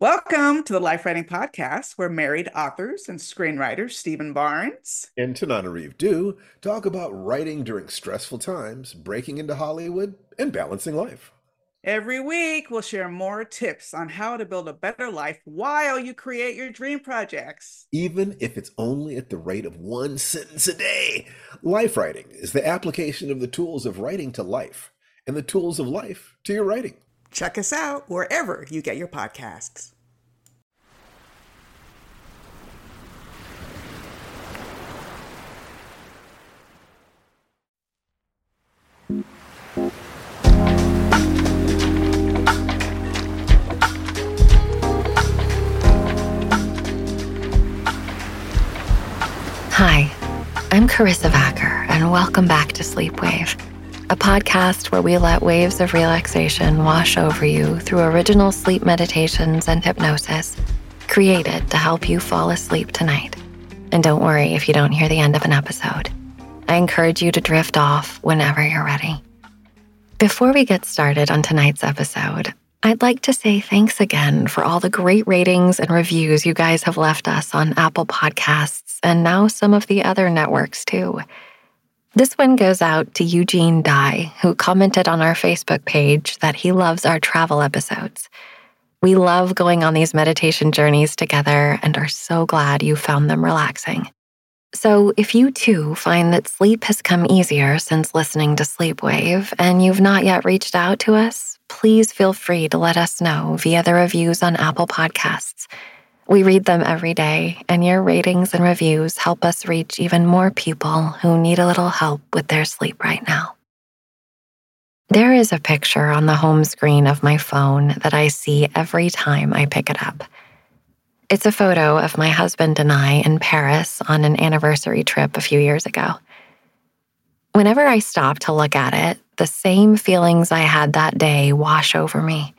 Welcome to the Life Writing Podcast, where married authors and screenwriters Steven Barnes and Tananarive Due talk about writing during stressful times, breaking into Hollywood, and balancing life. Every week, we'll share more tips on how to build a better life while you create your dream projects. Even if it's only at the rate of one sentence a day. Life writing is the application of the tools of writing to life and the tools of life to your writing. Check us out wherever you get your podcasts. Hi, I'm Karissa Vacker, and welcome back to Sleepwave a podcast where we let waves of relaxation wash over you through original sleep meditations and hypnosis, created to help you fall asleep tonight. And don't worry if you don't hear the end of an episode. I encourage you to drift off whenever you're ready. Before we get started on tonight's episode, I'd like to say thanks again for all the great ratings and reviews you guys have left us on Apple Podcasts and now some of the other networks too. This one goes out to Eugene Dye, who commented on our Facebook page that he loves our travel episodes. We love going on these meditation journeys together and are so glad you found them relaxing. So, if you too find that sleep has come easier since listening to Sleepwave and you've not yet reached out to us, please feel free to let us know via the reviews on Apple Podcasts we read them every day, and your ratings and reviews help us reach even more people who need a little help with their sleep right now. There is a picture on the home screen of my phone that I see every time I pick it up. It's a photo of my husband and I in Paris on an anniversary trip a few years ago. Whenever I stop to look at it, the same feelings I had that day wash over me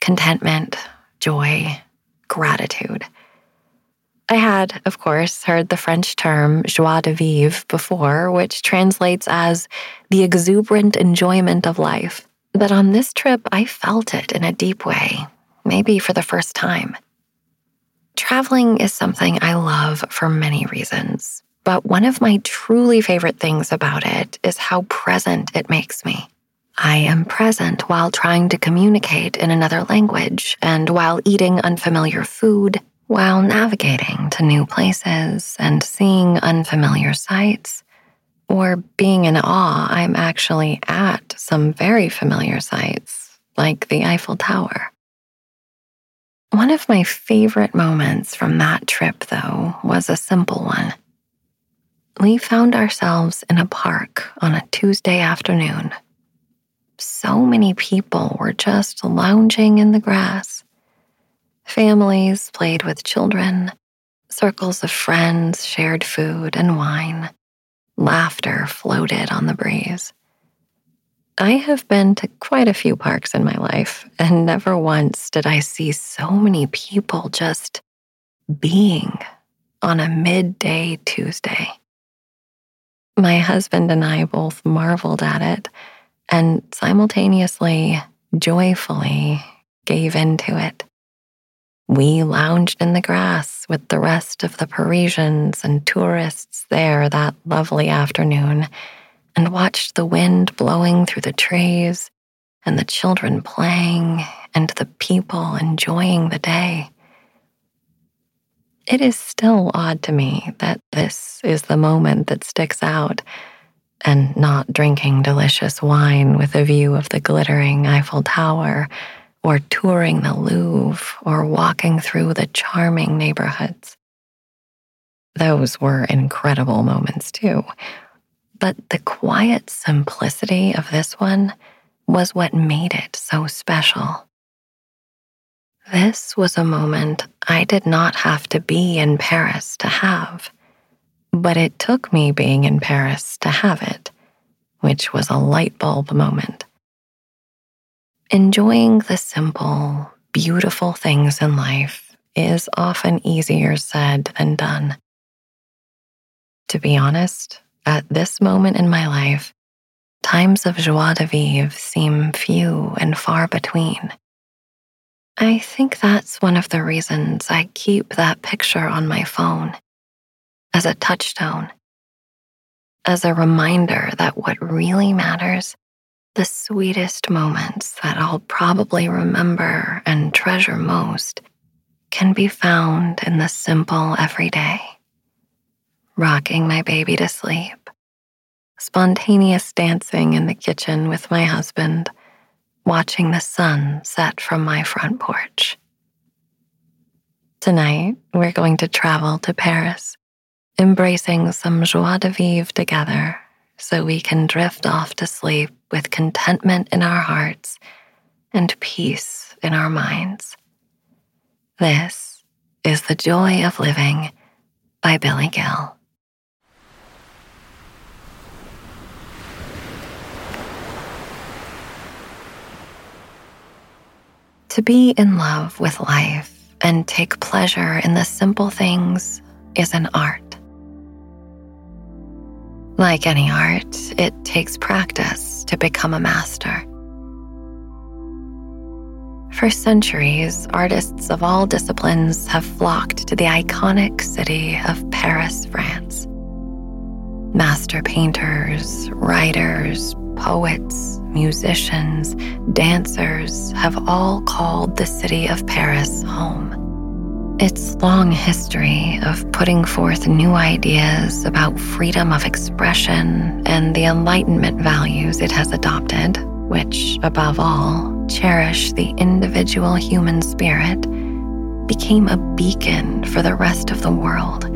contentment, joy, gratitude. I had, of course, heard the French term joie de vivre before, which translates as the exuberant enjoyment of life. But on this trip, I felt it in a deep way, maybe for the first time. Traveling is something I love for many reasons, but one of my truly favorite things about it is how present it makes me. I am present while trying to communicate in another language and while eating unfamiliar food, while navigating to new places and seeing unfamiliar sights, or being in awe I'm actually at some very familiar sights, like the Eiffel Tower. One of my favorite moments from that trip, though, was a simple one. We found ourselves in a park on a Tuesday afternoon so many people were just lounging in the grass. Families played with children, circles of friends shared food and wine, laughter floated on the breeze. I have been to quite a few parks in my life, and never once did I see so many people just being on a midday Tuesday. My husband and I both marveled at it and simultaneously, joyfully gave into it. We lounged in the grass with the rest of the Parisians and tourists there that lovely afternoon and watched the wind blowing through the trees and the children playing and the people enjoying the day. It is still odd to me that this is the moment that sticks out, and not drinking delicious wine with a view of the glittering Eiffel Tower, or touring the Louvre, or walking through the charming neighborhoods. Those were incredible moments too. But the quiet simplicity of this one was what made it so special. This was a moment I did not have to be in Paris to have, but it took me being in Paris to have it, which was a light bulb moment. Enjoying the simple, beautiful things in life is often easier said than done. To be honest, at this moment in my life, times of joie de vivre seem few and far between. I think that's one of the reasons I keep that picture on my phone as a touchstone, as a reminder that what really matters, the sweetest moments that I'll probably remember and treasure most, can be found in the simple everyday rocking my baby to sleep, spontaneous dancing in the kitchen with my husband, watching the sun set from my front porch. Tonight, we're going to travel to Paris, embracing some joie de vivre together so we can drift off to sleep with contentment in our hearts and peace in our minds. This is The Joy of Living by Billy Gill. To be in love with life and take pleasure in the simple things is an art. Like any art, it takes practice to become a master. For centuries, artists of all disciplines have flocked to the iconic city of Paris, France. Master painters, writers, poets, musicians, dancers have all called the city of Paris home. Its long history of putting forth new ideas about freedom of expression and the Enlightenment values it has adopted, which, above all, cherish the individual human spirit, became a beacon for the rest of the world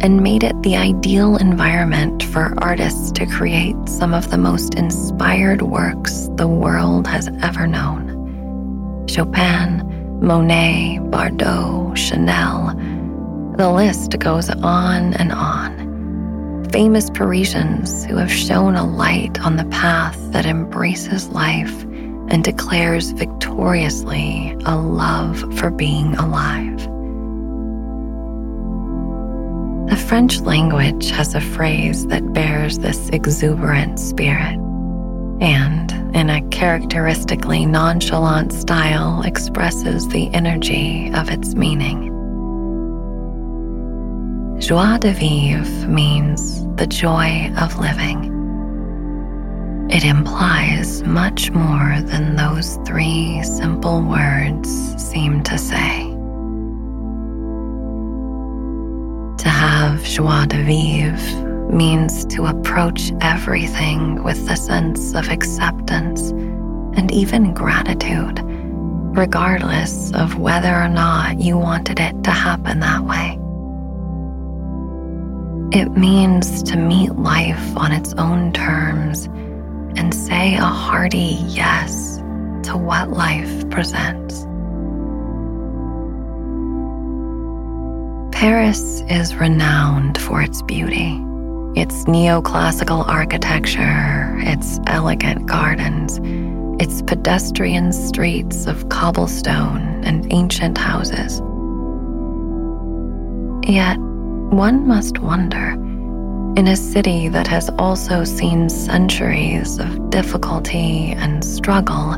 and made it the ideal environment for artists to create some of the most inspired works the world has ever known. Chopin, Monet, Bardot, Chanel, the list goes on and on. Famous Parisians who have shone a light on the path that embraces life and declares victoriously a love for being alive. The French language has a phrase that bears this exuberant spirit and, in a characteristically nonchalant style, expresses the energy of its meaning. Joie de vivre means the joy of living. It implies much more than those three simple words seem to say. To have joie de vivre means to approach everything with the sense of acceptance and even gratitude, regardless of whether or not you wanted it to happen that way. It means to meet life on its own terms and say a hearty yes to what life presents. Paris is renowned for its beauty, its neoclassical architecture, its elegant gardens, its pedestrian streets of cobblestone and ancient houses. Yet, one must wonder in a city that has also seen centuries of difficulty and struggle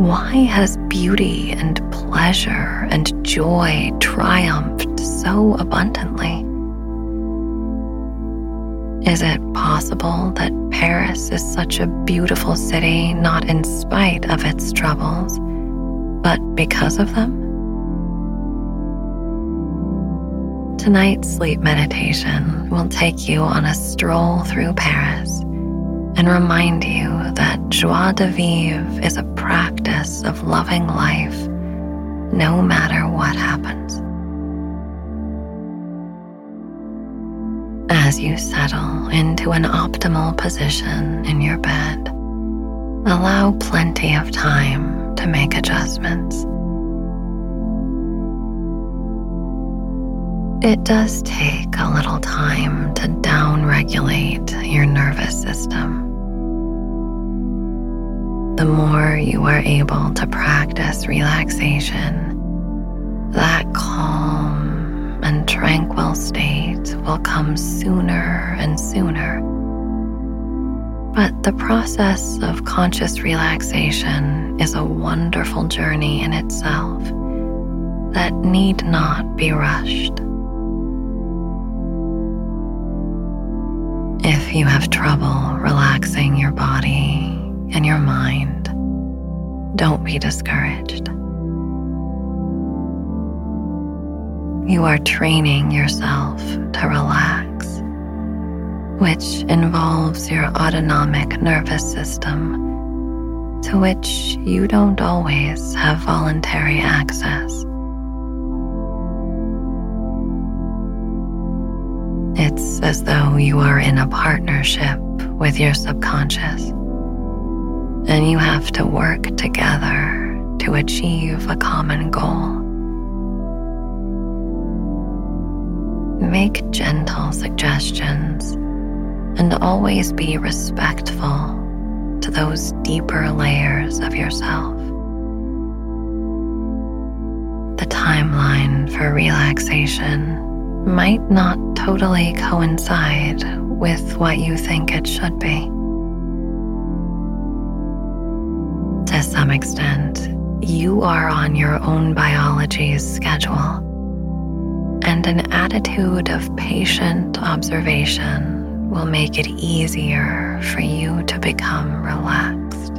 why has beauty and pleasure and joy triumphed so abundantly? Is it possible that Paris is such a beautiful city not in spite of its troubles, but because of them? Tonight's sleep meditation will take you on a stroll through Paris and remind you that joie de vivre is a practice of loving life no matter what happens. As you settle into an optimal position in your bed, allow plenty of time to make adjustments. It does take a little time to downregulate your nervous system. The more you are able to practice relaxation, that calm and tranquil state will come sooner and sooner. But the process of conscious relaxation is a wonderful journey in itself that need not be rushed. If you have trouble relaxing your body and your mind, don't be discouraged. You are training yourself to relax, which involves your autonomic nervous system, to which you don't always have voluntary access. It's as though you are in a partnership with your subconscious, and you have to work together to achieve a common goal. Make gentle suggestions and always be respectful to those deeper layers of yourself. The timeline for relaxation might not totally coincide with what you think it should be. To some extent, you are on your own biology's schedule, and an attitude of patient observation will make it easier for you to become relaxed.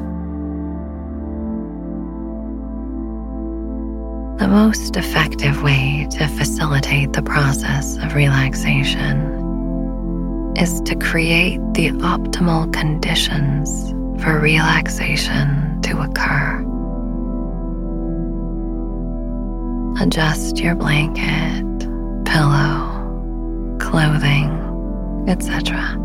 The most effective way to facilitate the process of relaxation is to create the optimal conditions for relaxation to occur. Adjust your blanket, pillow, clothing, etc.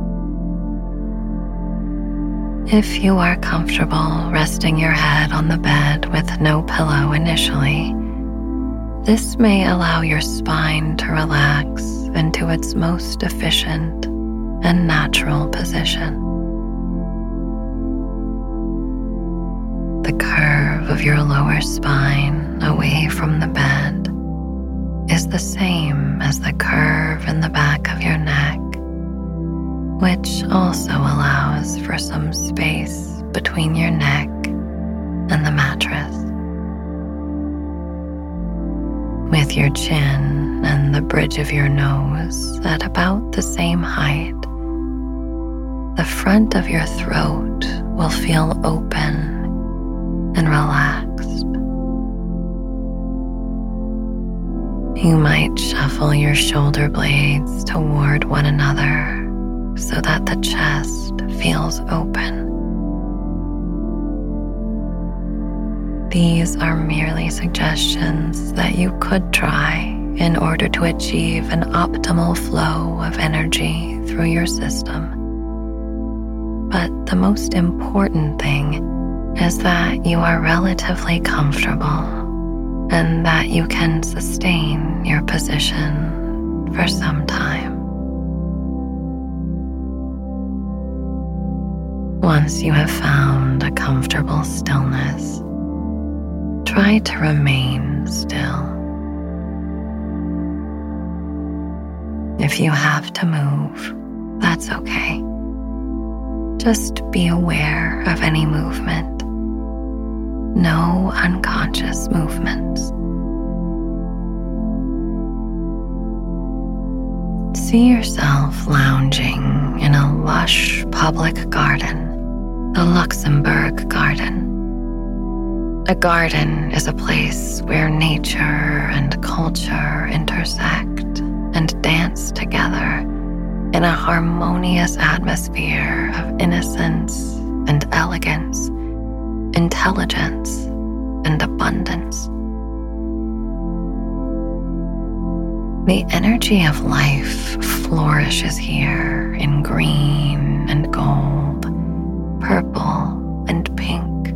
If you are comfortable resting your head on the bed with no pillow initially, this may allow your spine to relax into its most efficient and natural position. The curve of your lower spine away from the bed is the same as the curve in the back of your neck, which also allows for some space between your neck and the mattress with your chin and the bridge of your nose at about the same height. The front of your throat will feel open and relaxed. You might shuffle your shoulder blades toward one another so that the chest feels open. These are merely suggestions that you could try in order to achieve an optimal flow of energy through your system. But the most important thing is that you are relatively comfortable and that you can sustain your position for some time. Once you have found a comfortable stillness, try to remain still. If you have to move, that's okay. Just be aware of any movement. No unconscious movements. See yourself lounging in a lush public garden, the Luxembourg Garden. A garden is a place where nature and culture intersect and dance together in a harmonious atmosphere of innocence and elegance, intelligence and abundance. The energy of life flourishes here in green and gold, purple and pink,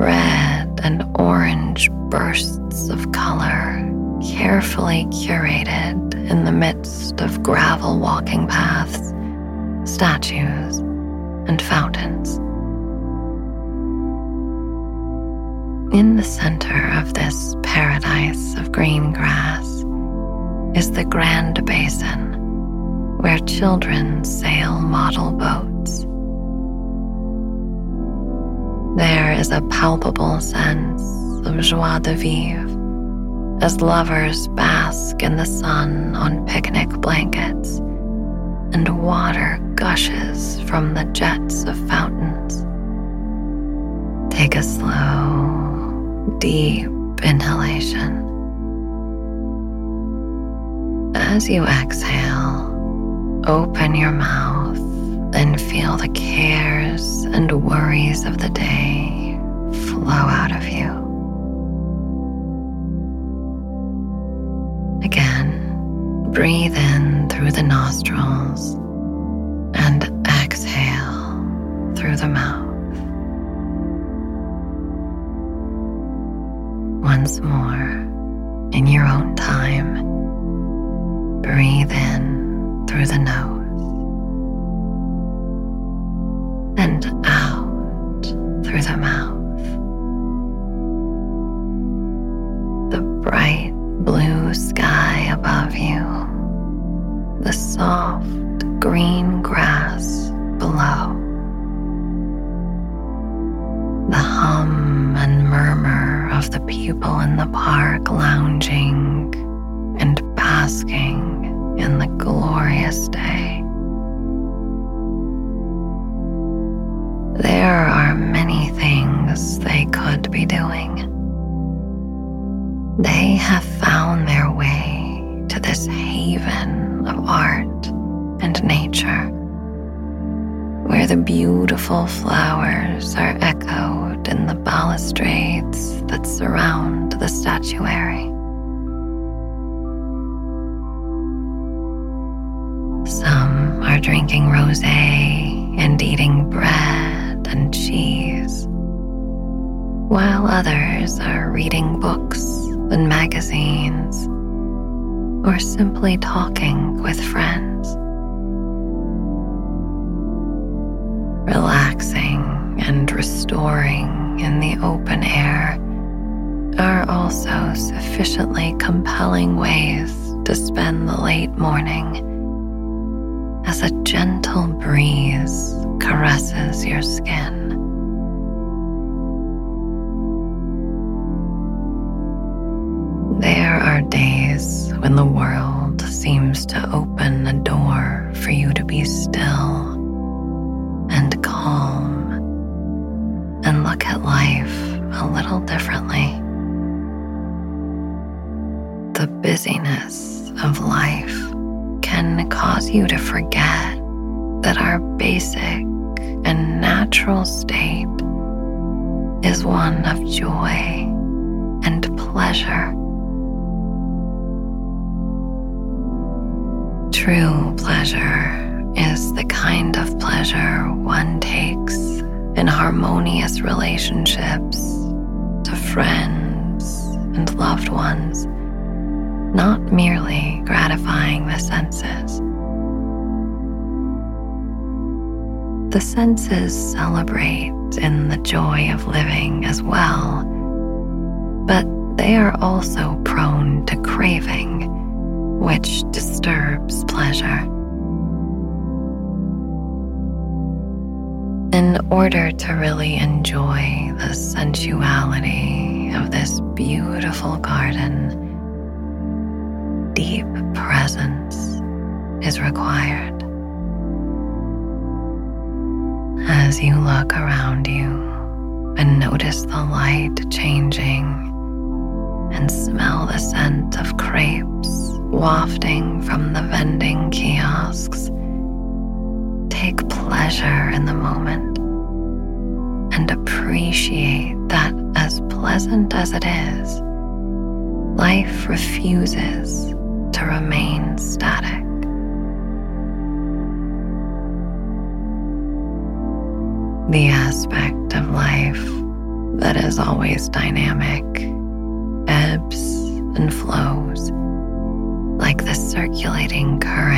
red and orange bursts of color, carefully curated in the midst of gravel walking paths, statues, and fountains. In the center of this paradise of green grass is the Grand Basin, where children sail model boats. There is a palpable sense of joie de vivre as lovers bask in the sun on picnic blankets and water gushes from the jets of fountains. Take a slow, deep inhalation. As you exhale, open your mouth and feel the cares and worries of the day flow out of you. Again, breathe in through the nostrils and exhale through the mouth. Once more, in your own time, breathe in through the nose and out through the mouth. The bright blue sky above you, the soft green grass below, the hum and murmur of the people in the park lounging and basking in the glorious day. There are many things they could be doing. They have found their way to this haven of art and nature, where the beautiful flowers are echoed in the balustrades that surround the statuary. Some are drinking rosé and eating bread and cheese, while others are reading books and magazines or simply talking with friends. Relaxing and restoring in the open air are also sufficiently compelling ways to spend the late morning as a gentle breeze caresses your skin. There are days when the world seems to open a door for you to be still and calm look at life a little differently. The busyness of life can cause you to forget that our basic and natural state is one of joy and pleasure. True pleasure is the kind of pleasure one takes in harmonious relationships to friends and loved ones, not merely gratifying the senses. The senses celebrate in the joy of living as well, but they are also prone to craving which disturbs pleasure. In order to really enjoy the sensuality of this beautiful garden, deep presence is required. As you look around you and notice the light changing and smell the scent of crepes wafting from the vending kiosks. Take pleasure in the moment and appreciate that as pleasant as it is, life refuses to remain static. The aspect of life that is always dynamic ebbs and flows like the circulating currents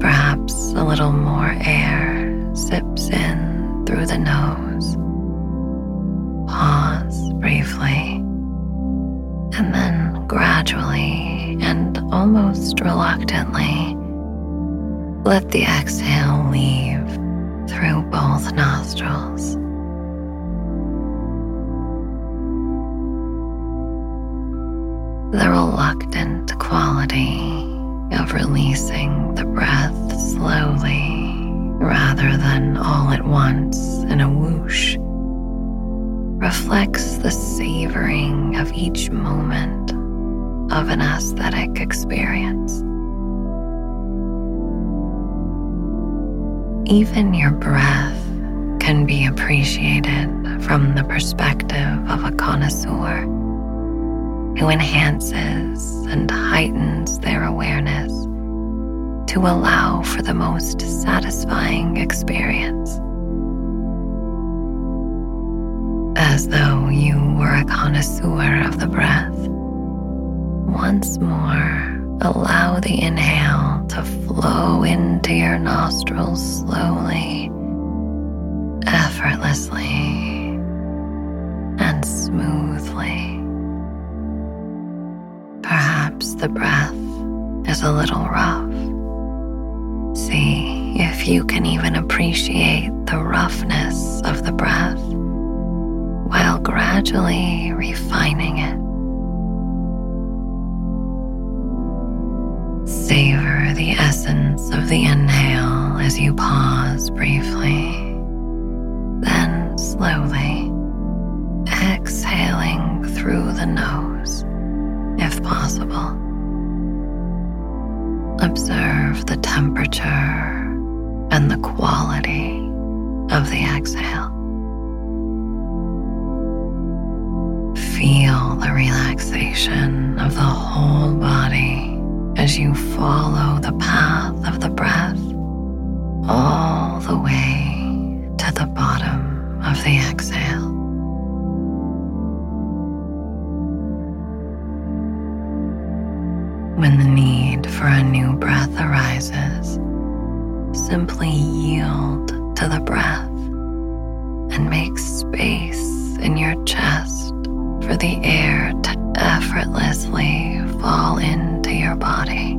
Perhaps a little more air sips in through the nose. Pause briefly, and then gradually and almost reluctantly let the exhale leave through both nostrils. The reluctant quality of releasing the breath slowly rather than all at once in a whoosh reflects the savoring of each moment of an aesthetic experience. Even your breath can be appreciated from the perspective of a connoisseur who enhances and heightens their awareness to allow for the most satisfying experience. As though you were a connoisseur of the breath, once more allow the inhale to flow into your nostrils slowly, effortlessly, and smoothly. Perhaps the breath is a little rough. See if you can even appreciate the roughness of the breath while gradually refining it. Savor the essence of the inhale as you pause briefly, then slowly exhaling through the nose possible. Observe the temperature and the quality of the exhale. Feel the relaxation of the whole body as you follow the path of the breath all the way to the bottom of the exhale. When the need for a new breath arises, simply yield to the breath and make space in your chest for the air to effortlessly fall into your body.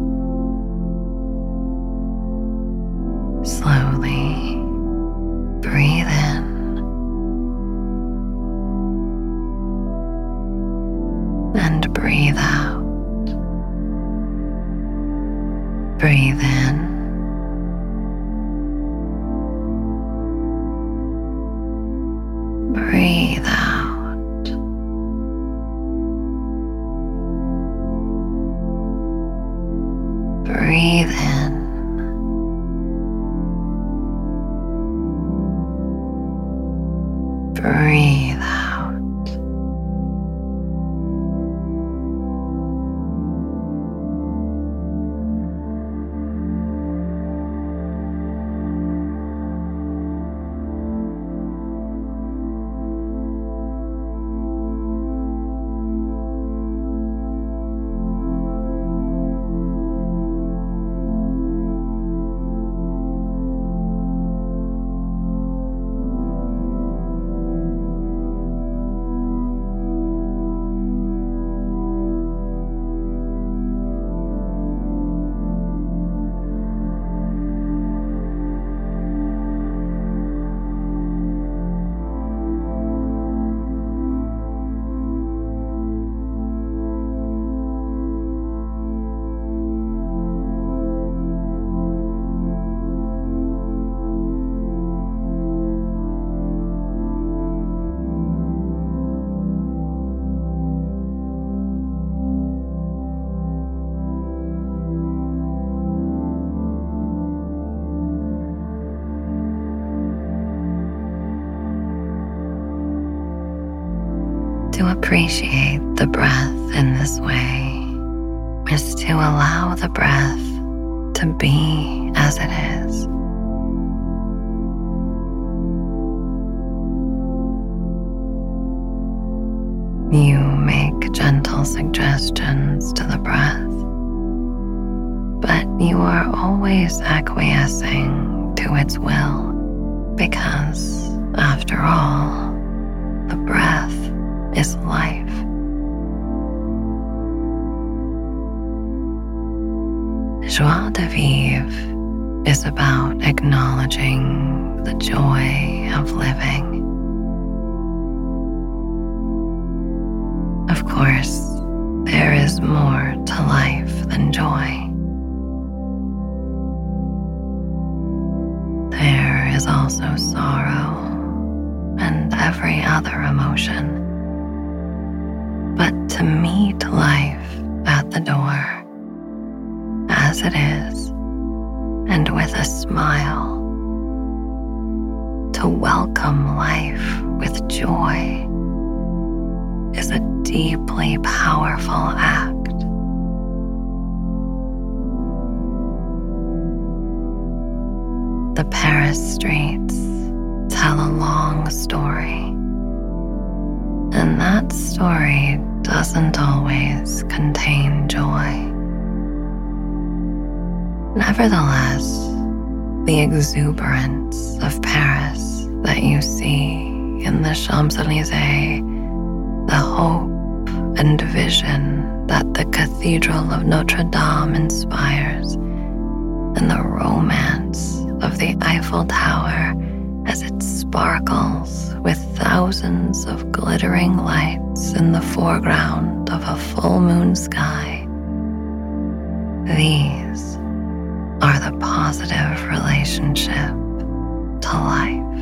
To appreciate the breath in this way is to allow the breath to be as it is. You make gentle suggestions to the breath, but you are always acquiescing to its will because, after all, the breath is life. Joie de vivre is about acknowledging the joy of living. Of course, there is more to life than joy. There is also sorrow and every other emotion. To meet life at the door as it is and with a smile, to welcome life with joy is a deeply powerful act. The Paris streets tell a long story, and that story doesn't always contain joy. Nevertheless, the exuberance of Paris that you see in the Champs Elysees the hope and vision that the Cathedral of Notre Dame inspires, and the romance of the Eiffel Tower as it sparkles with thousands of glittering lights in the foreground of a full moon sky. These are the positive relationship to life.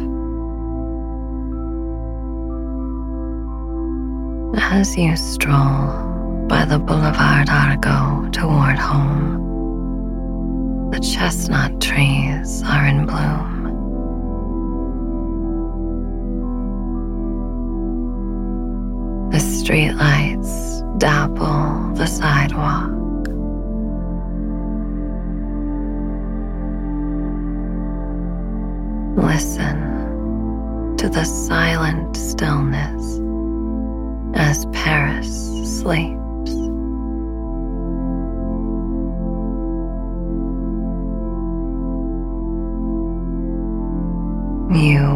As you stroll by the Boulevard Arago toward home, the chestnut trees are in bloom. Streetlights dapple the sidewalk. Listen to the silent stillness as Paris sleeps. You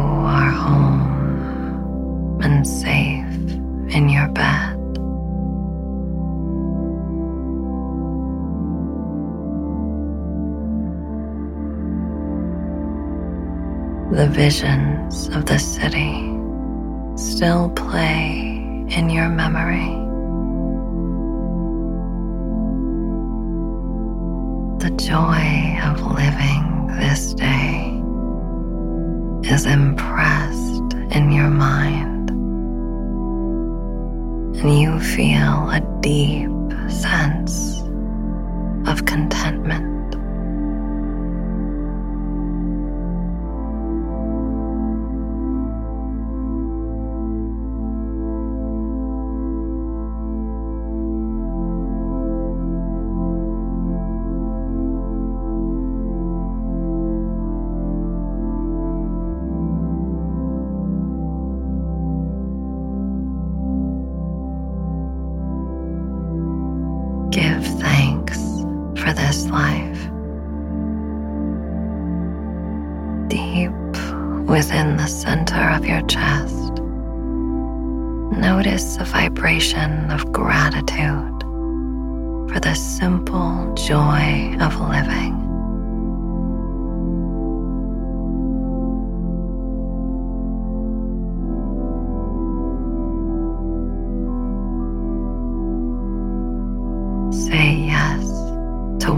visions of the city still play in your memory. The joy of living this day is impressed in your mind, and you feel a deep sense of contentment.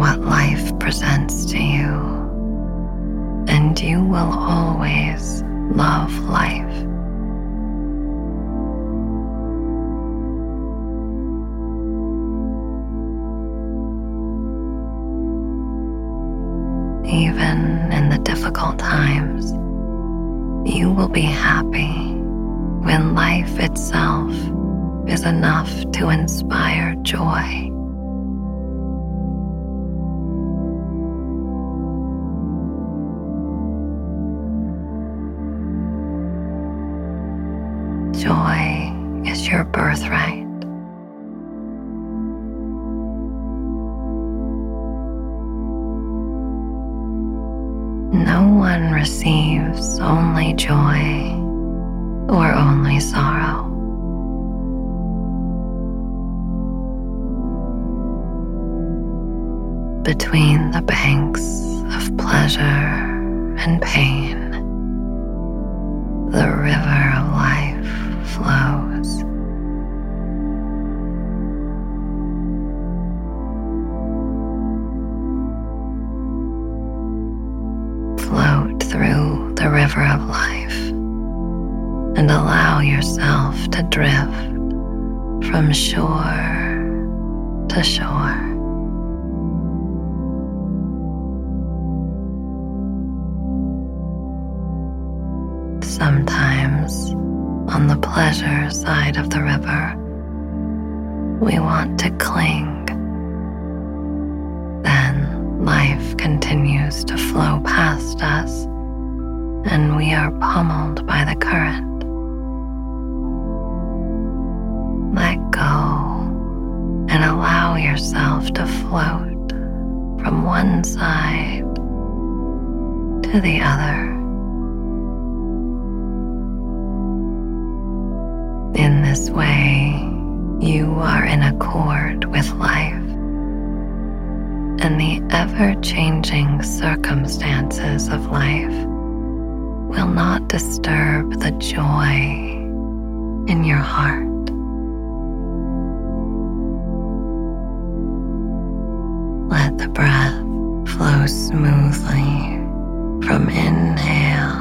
What life presents to you, and you will always love life. Even in the difficult times, you will be happy when life itself is enough to inspire joy. Your birthright. No one receives only joy or only sorrow. Between the banks of pleasure and pain, the river of life flows. River of life and allow yourself to drift from shore to shore. Sometimes, on the pleasure side of the river, we want to cling. Then life continues to flow past us, and we are pummeled by the current. Let go and allow yourself to float from one side to the other. In this way, you are in accord with life, and the ever changing circumstances of life will not disturb the joy in your heart. Let the breath flow smoothly from inhale